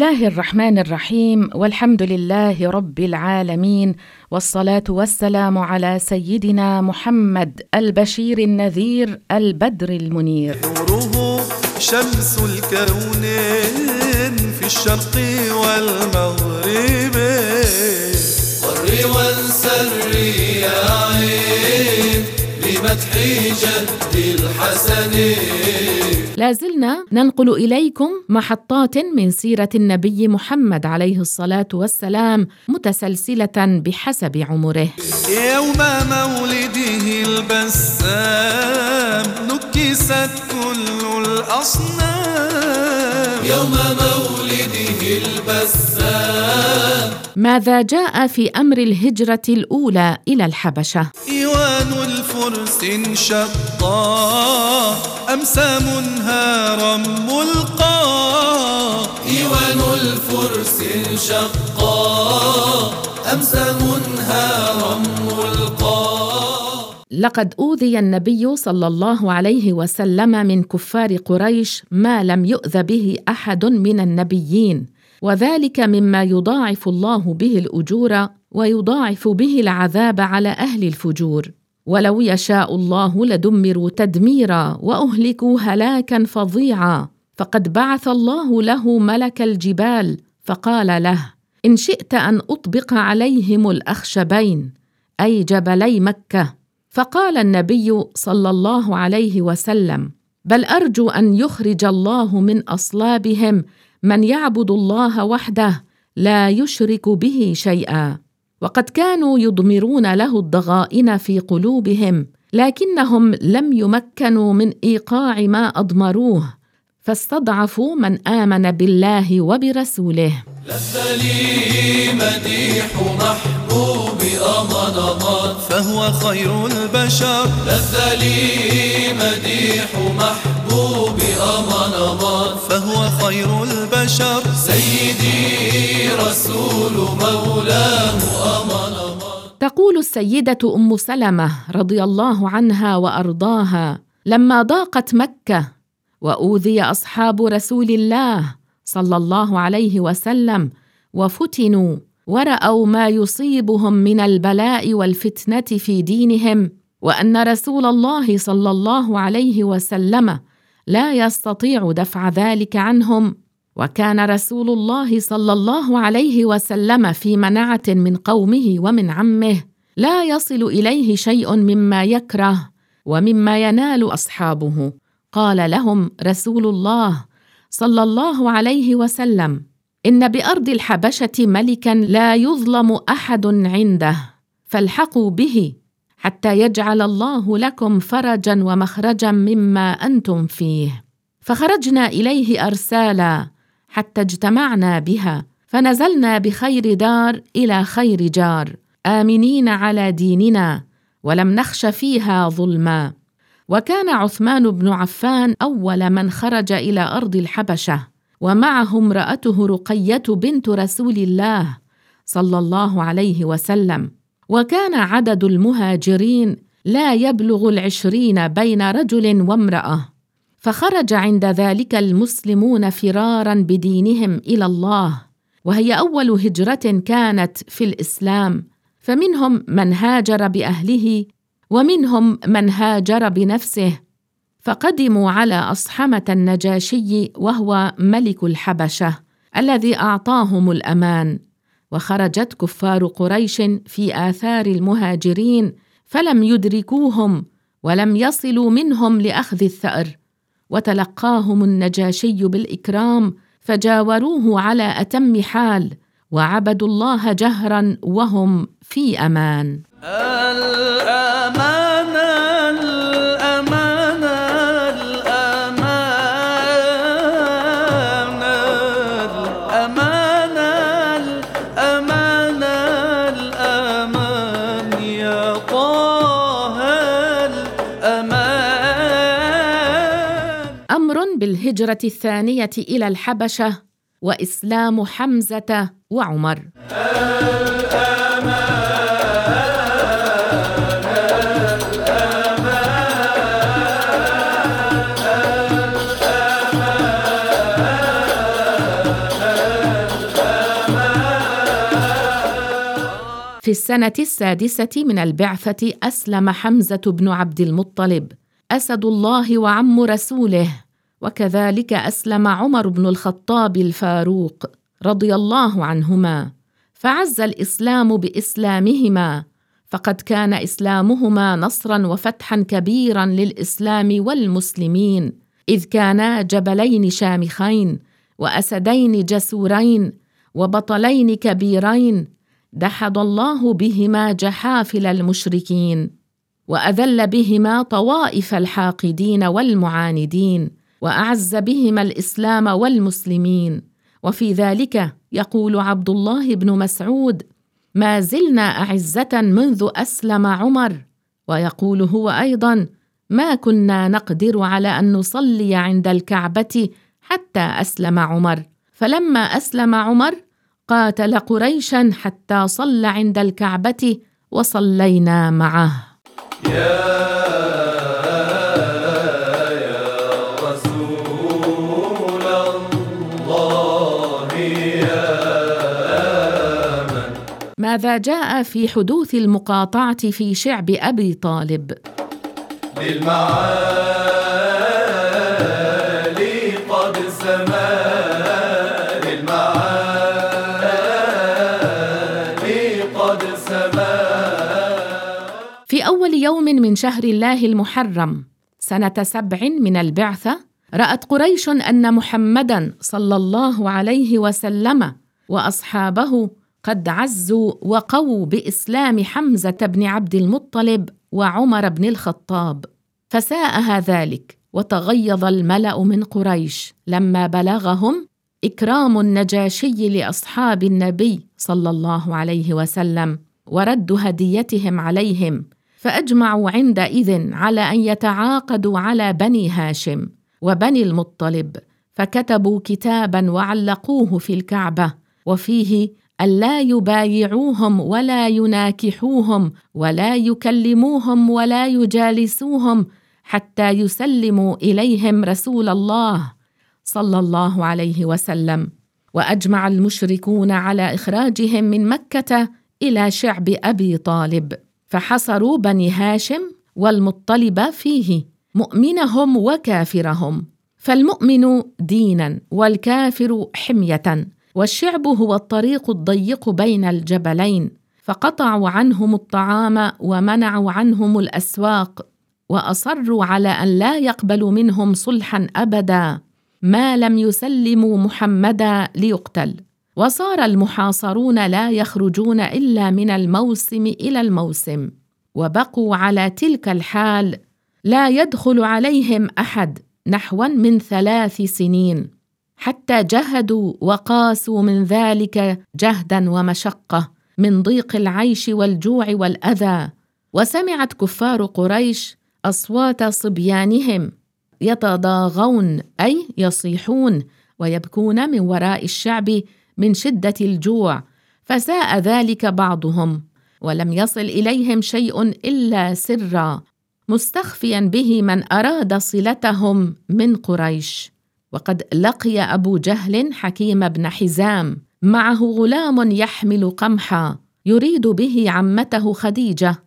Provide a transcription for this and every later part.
الحسنين الله الرحمن الرحيم والحمد لله رب العالمين والصلاة والسلام على سيدنا محمد البشير النذير البدر المنير. نوره شمس الكونين في الشرق والمغرب. قري وانسري يا عين لمدح جد الحسن. لازلنا ننقل إليكم محطات من سيرة النبي محمد عليه الصلاة والسلام متسلسلة بحسب عمره. يوم مولده البسام نكست كل الأصنام. يوم مولده ماذا جاء في أمر الهجرة الأولى إلى الحبشة؟ إيوان الفرس انشقا أمسى منهارا ملقا. إيوان الفرس انشقا أمسى منهارا ملقا. لقد أوذي النبي صلى الله عليه وسلم من كفار قريش ما لم يؤذ به أحد من النبيين. وذلك مما يضاعف الله به الأجور ويضاعف به العذاب على أهل الفجور. ولو يشاء الله لدمروا تدميرا وأهلكوا هلاكا فظيعا. فقد بعث الله له ملك الجبال فقال له إن شئت أن أطبق عليهم الأخشبين أي جبلي مكة. فقال النبي صلى الله عليه وسلم بل أرجو أن يخرج الله من أصلابهم من يعبد الله وحده لا يشرك به شيئا. وقد كانوا يضمرون له الضغائن في قلوبهم لكنهم لم يمكنوا من إيقاع ما أضمروه. فاستضعفوا من آمن بالله وبرسوله. لذ لي مديح محبوب أمان فهو خير البشر. لذ لي مديح محبوب أمان فهو خير البشر. سيدي رسول مولاه أمان أمان تقول السيدة أم سلمة رضي الله عنها وأرضاها لما ضاقت مكة وأوذي أصحاب رسول الله صلى الله عليه وسلم وفتنوا ورأوا ما يصيبهم من البلاء والفتنة في دينهم وأن رسول الله صلى الله عليه وسلم لا يستطيع دفع ذلك عنهم. وكان رسول الله صلى الله عليه وسلم في منعه من قومه ومن عمه لا يصل إليه شيء مما يكره ومما ينال أصحابه. قال لهم رسول الله صلى الله عليه وسلم إن بأرض الحبشة ملكا لا يظلم أحد عنده فالحقوا به حتى يجعل الله لكم فرجا ومخرجا مما أنتم فيه. فخرجنا إليه ارسالا حتى اجتمعنا بها فنزلنا بخير دار إلى خير جار آمنين على ديننا ولم نخش فيها ظلما. وكان عثمان بن عفان أول من خرج إلى أرض الحبشة ومعه امراته رقية بنت رسول الله صلى الله عليه وسلم. وكان عدد المهاجرين لا يبلغ العشرين بين رجل وامرأة. فخرج عند ذلك المسلمون فرارا بدينهم إلى الله وهي أول هجرة كانت في الإسلام. فمنهم من هاجر بأهله ومنهم من هاجر بنفسه فقدموا على أصحمة النجاشي وهو ملك الحبشة الذي أعطاهم الأمان. وخرجت كفار قريش في آثار المهاجرين فلم يدركوهم ولم يصلوا منهم لأخذ الثأر. وتلقاهم النجاشي بالإكرام فجاوروه على أتم حال وعبدوا الله جهرا وهم في أمان. الأمان الأمان الأمان الأمان الأمان الأمان يا طه الأمان. أمر بالهجرة الثانية إلى الحبشة وإسلام حمزة وعمر. في السنة السادسة من البعثة أسلم حمزة بن عبد المطلب. أسد الله وعم رسوله. وكذلك أسلم عمر بن الخطاب الفاروق رضي الله عنهما. فعز الإسلام بإسلامهما. فقد كان إسلامهما نصرا وفتحا كبيرا للإسلام والمسلمين. إذ كانا جبلين شامخين وأسدين جسورين وبطلين كبيرين دحض الله بهما جحافل المشركين وأذل بهما طوائف الحاقدين والمعاندين وأعز بهما الإسلام والمسلمين. وفي ذلك يقول عبد الله بن مسعود ما زلنا أعزة منذ أسلم عمر ويقول هو أيضا ما كنا نقدر على أن نصلي عند الكعبة حتى أسلم عمر فلما أسلم عمر قاتل قريشا حتى صلى عند الكعبة وصلينا معه. يا ماذا جاء في حدوث المقاطعة في شعب أبي طالب؟ للمعالي من شهر الله المحرم سنة سبع من البعثة رأت قريش أن محمدا صلى الله عليه وسلم وأصحابه قد عزوا وقووا بإسلام حمزة بن عبد المطلب وعمر بن الخطاب. فساءها ذلك وتغيظ الملأ من قريش. لما بلغهم إكرام النجاشي لأصحاب النبي صلى الله عليه وسلم ورد هديتهم عليهم فأجمعوا عندئذ على أن يتعاقدوا على بني هاشم وبني المطلب فكتبوا كتابا وعلقوه في الكعبة وفيه الا يبايعوهم ولا يناكحوهم ولا يكلموهم ولا يجالسوهم حتى يسلموا إليهم رسول الله صلى الله عليه وسلم. وأجمع المشركون على إخراجهم من مكة إلى شعب أبي طالب. فحصروا بني هاشم والمطلب فيه مؤمنهم وكافرهم. فالمؤمن دينا والكافر حمية والشعب هو الطريق الضيق بين الجبلين. فقطعوا عنهم الطعام ومنعوا عنهم الأسواق وأصروا على أن لا يقبلوا منهم صلحا ابدا. ما لم يسلموا محمدا ليقتل. وصار المحاصرون لا يخرجون إلا من الموسم إلى الموسم وبقوا على تلك الحال لا يدخل عليهم أحد نحوا من ثلاث سنين حتى جهدوا وقاسوا من ذلك جهدا ومشقة من ضيق العيش والجوع والأذى. وسمعت كفار قريش أصوات صبيانهم يتضاغون أي يصيحون ويبكون من وراء الشعب من شدة الجوع فساء ذلك بعضهم ولم يصل إليهم شيء إلا سرا مستخفيا به من أراد صلتهم من قريش. وقد لقي أبو جهل حكيم بن حزام معه غلام يحمل قمحا يريد به عمته خديجة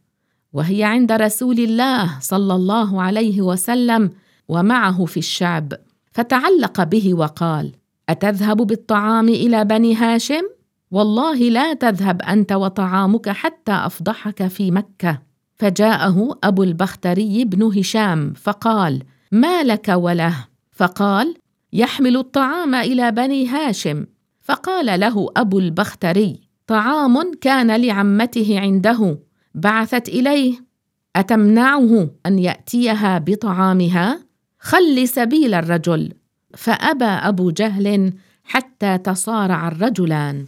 وهي عند رسول الله صلى الله عليه وسلم ومعه في الشعب فتعلق به وقال أتذهب بالطعام إلى بني هاشم؟ والله لا تذهب أنت وطعامك حتى أفضحك في مكة. فجاءه أبو البختري بن هشام فقال ما لك وله؟ فقال يحمل الطعام إلى بني هاشم. فقال له أبو البختري طعام كان لعمته عنده. بعثت إليه أتمنعه أن يأتيها بطعامها؟ خل سبيل الرجل. فأبى أبو جهل حتى تصارع الرجلان.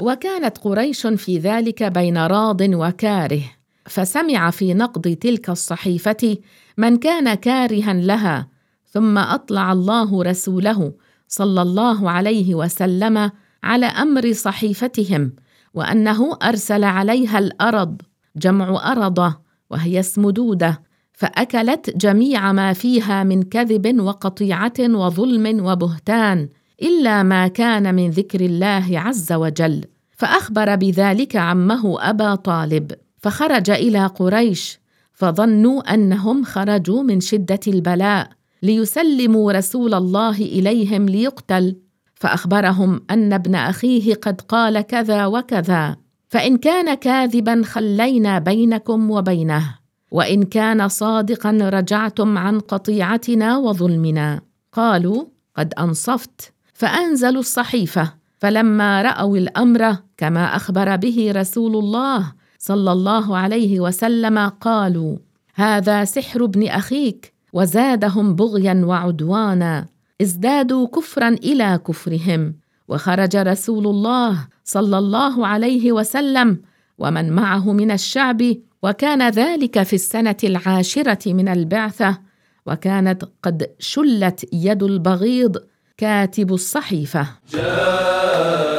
وكانت قريش في ذلك بين راض وكاره فسمع في نقض تلك الصحيفة من كان كارها لها ثم أطلع الله رسوله صلى الله عليه وسلم على أمر صحيفتهم وأنه أرسل عليها الأرض جمع أرضه وهي اسم دودة فأكلت جميع ما فيها من كذب وقطيعة وظلم وبهتان إلا ما كان من ذكر الله عز وجل. فأخبر بذلك عمه أبا طالب فخرج إلى قريش فظنوا أنهم خرجوا من شدة البلاء. ليسلموا رسول الله إليهم ليقتل. فأخبرهم أن ابن أخيه قد قال كذا وكذا. فإن كان كاذبا خلينا بينكم وبينه. وإن كان صادقا رجعتم عن قطيعتنا وظلمنا. قالوا قد أنصفت. فأنزلوا الصحيفة. فلما رأوا الأمر كما أخبر به رسول الله صلى الله عليه وسلم قالوا هذا سحر ابن أخيك. وزادهم بغيا وعدوانا ازدادوا كفرا إلى كفرهم. وخرج رسول الله صلى الله عليه وسلم ومن معه من الشعب وكان ذلك في السنة العاشرة من البعثة وكانت قد شلت يد البغيض كاتب الصحيفة. جاء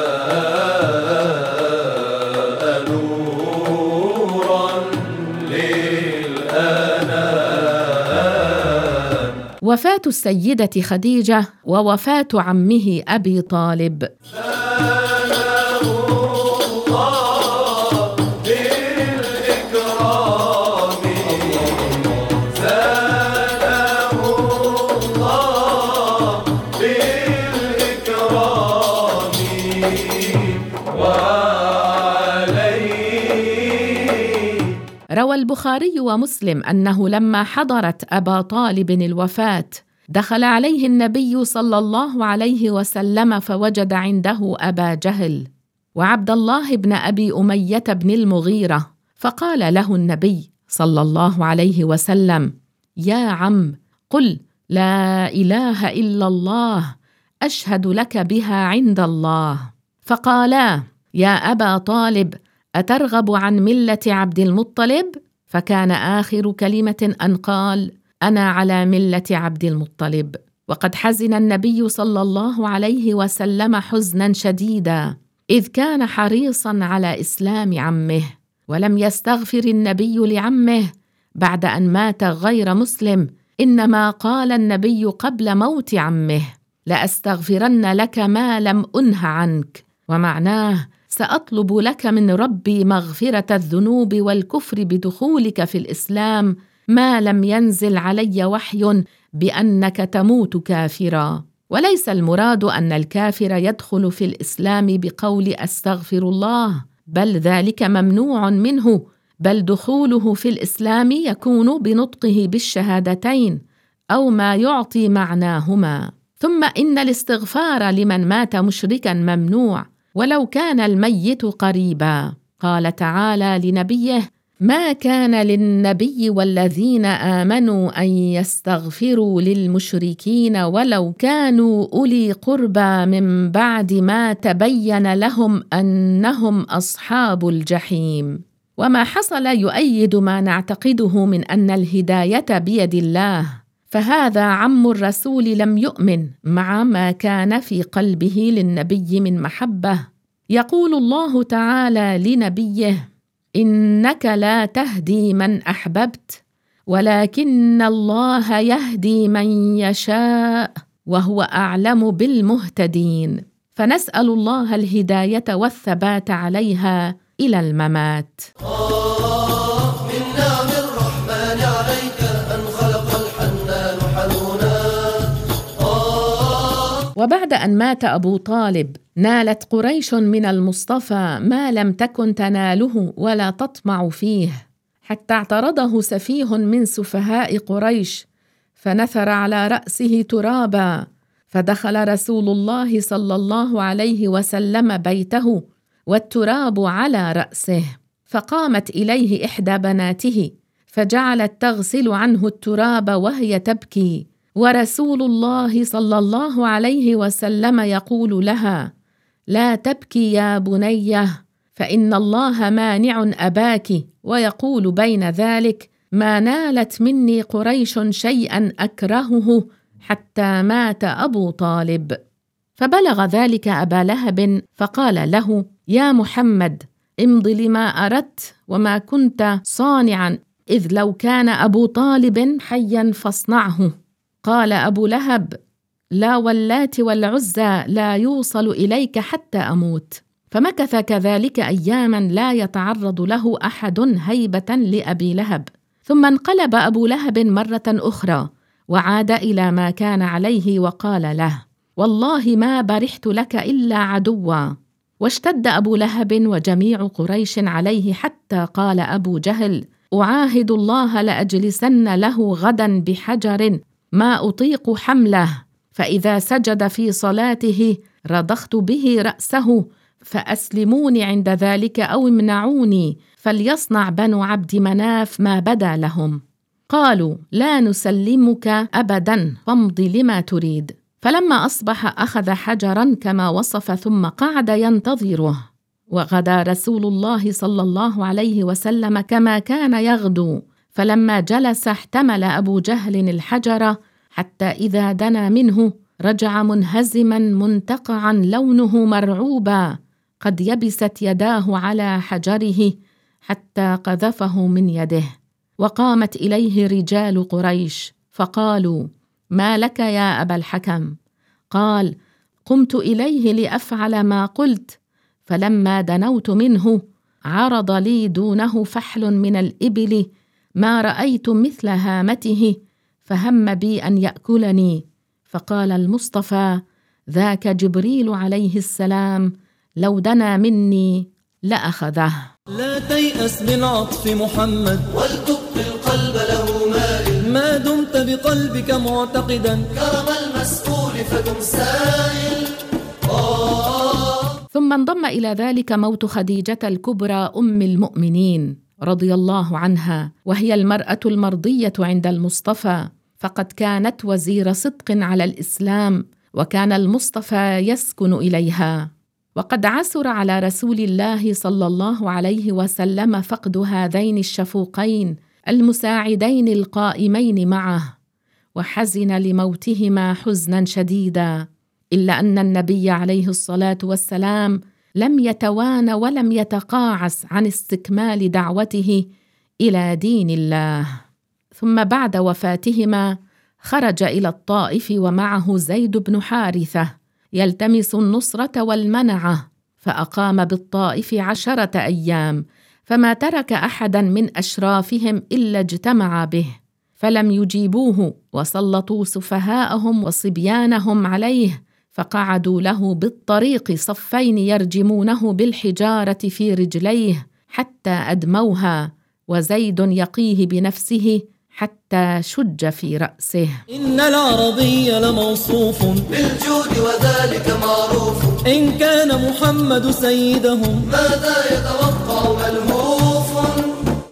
للأنام وفاة السيدة خديجة ووفاة عمه أبي طالب. روى البخاري ومسلم أنه لما حضرت أبا طالب الوفاة دخل عليه النبي صلى الله عليه وسلم فوجد عنده أبا جهل وعبد الله بن أبي أمية بن المغيرة فقال له النبي صلى الله عليه وسلم يا عم قل لا إله إلا الله أشهد لك بها عند الله. فقالا يا أبا طالب أترغب عن ملة عبد المطلب؟ فكان آخر كلمة أن قال أنا على ملة عبد المطلب. وقد حزن النبي صلى الله عليه وسلم حزنا شديدا إذ كان حريصا على إسلام عمه ولم يستغفر النبي لعمه. بعد أن مات غير مسلم إنما قال النبي قبل موت عمه لأستغفرن لك ما لم أنه عنك. ومعناه سأطلب لك من ربي مغفرة الذنوب والكفر بدخولك في الإسلام. ما لم ينزل علي وحي بأنك تموت كافرا. وليس المراد أن الكافر يدخل في الإسلام بقول أستغفر الله بل ذلك ممنوع منه بل دخوله في الإسلام يكون بنطقه بالشهادتين أو ما يعطي معناهما. ثم إن الاستغفار لمن مات مشركا ممنوع ولو كان الميت قريبا. قال تعالى لنبيه ما كان للنبي والذين آمنوا أن يستغفروا للمشركين ولو كانوا أولي قربى من بعد ما تبين لهم أنهم أصحاب الجحيم. وما حصل يؤيد ما نعتقده من أن الهداية بيد الله. فهذا عم الرسول لم يؤمن مع ما كان في قلبه للنبي من محبة. يقول الله تعالى لنبيه إنك لا تهدي من أحببت ولكن الله يهدي من يشاء وهو أعلم بالمهتدين. فنسأل الله الهداية والثبات عليها إلى الممات. وبعد أن مات أبو طالب نالت قريش من المصطفى ما لم تكن تناله ولا تطمع فيه. حتى اعترضه سفيه من سفهاء قريش فنثر على رأسه ترابا. فدخل رسول الله صلى الله عليه وسلم بيته والتراب على رأسه. فقامت إليه إحدى بناته فجعلت تغسل عنه التراب وهي تبكي. ورسول الله صلى الله عليه وسلم يقول لها لا تبكي يا بنيه فإن الله مانع أباك. ويقول بين ذلك ما نالت مني قريش شيئا أكرهه حتى مات أبو طالب. فبلغ ذلك أبا لهب فقال له يا محمد امض لما أردت وما كنت صانعا إذ لو كان أبو طالب حيا فاصنعه. قال أبو لهب لا واللات والعزى لا يوصل إليك حتى أموت. فمكث كذلك أياما لا يتعرض له أحد هيبة لأبي لهب. ثم انقلب أبو لهب مرة أخرى وعاد إلى ما كان عليه وقال له والله ما برحت لك إلا عدوا. واشتد أبو لهب وجميع قريش عليه حتى قال أبو جهل أعاهد الله لأجلسن له غدا بحجر ما أطيق حمله فإذا سجد في صلاته رضخت به رأسه فأسلموني عند ذلك أو امنعوني فليصنع بنو عبد مناف ما بدا لهم. قالوا لا نسلمك ابدا فامض لما تريد. فلما أصبح أخذ حجرا كما وصف ثم قعد ينتظره. وغدا رسول الله صلى الله عليه وسلم كما كان يغدو. فلما جلس احتمل أبو جهل الحجر حتى إذا دنا منه رجع منهزما منتقعا لونه مرعوبا قد يبست يداه على حجره حتى قذفه من يده. وقامت إليه رجال قريش فقالوا ما لك يا أبا الحكم؟ قال قمت إليه لأفعل ما قلت فلما دنوت منه عرض لي دونه فحل من الإبل ما رأيت مثل هامته فهم بي أن يأكلني. فقال المصطفى ذاك جبريل عليه السلام لو دنا مني لأخذه. لا تيأس من عطف محمد. ولتبقي القلب له مائل ما دمت بقلبك معتقدا. كرم المسؤول فدم سائل. آه. ثم انضم إلى ذلك موت خديجة الكبرى أم المؤمنين. رضي الله عنها وهي المرأة المرضية عند المصطفى فقد كانت وزير صدق على الإسلام وكان المصطفى يسكن إليها. وقد عسر على رسول الله صلى الله عليه وسلم فقد هذين الشفوقين المساعدين القائمين معه وحزن لموتهما حزنا شديدا إلا أن النبي عليه الصلاة والسلام لم يتوان ولم يتقاعس عن استكمال دعوته إلى دين الله. ثم بعد وفاتهما خرج إلى الطائف ومعه زيد بن حارثة يلتمس النصرة والمنعة فأقام بالطائف عشرة أيام فما ترك أحدا من أشرافهم إلا اجتمع به فلم يجيبوه وسلطوا سفهاءهم وصبيانهم عليه فقعدوا له بالطريق صفين يرجمونه بالحجارة في رجليه حتى أدموها وزيد يقيه بنفسه حتى شج في رأسه. إن العربي لموصوف. بالجود وذلك معروف. إن كان محمد سيدهم. ماذا يتوقع ملهوف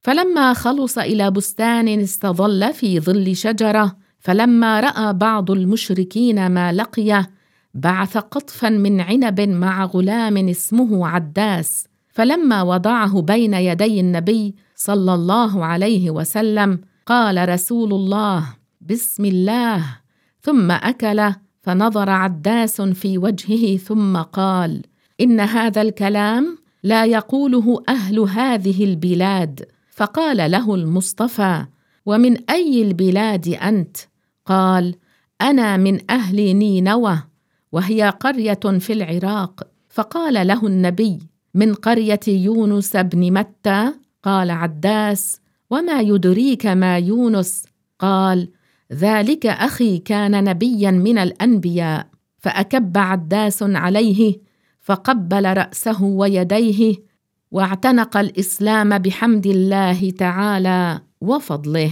فلما خلص إلى بستان استظل في ظل شجرة فلما رأى بعض المشركين ما لقيه بعث قطفا من عنب مع غلام اسمه عداس فلما وضعه بين يدي النبي صلى الله عليه وسلم قال رسول الله بسم الله. ثم أكل فنظر عداس في وجهه ثم قال إن هذا الكلام لا يقوله أهل هذه البلاد. فقال له المصطفى ومن أي البلاد أنت؟ قال أنا من أهل نينوى. وهي قرية في العراق. فقال له النبي من قرية يونس بن متى؟ قال عداس وما يدريك ما يونس؟ قال ذلك أخي كان نبيا من الأنبياء. فأكب عداس عليه فقبل رأسه ويديه واعتنق الإسلام بحمد الله تعالى وفضله.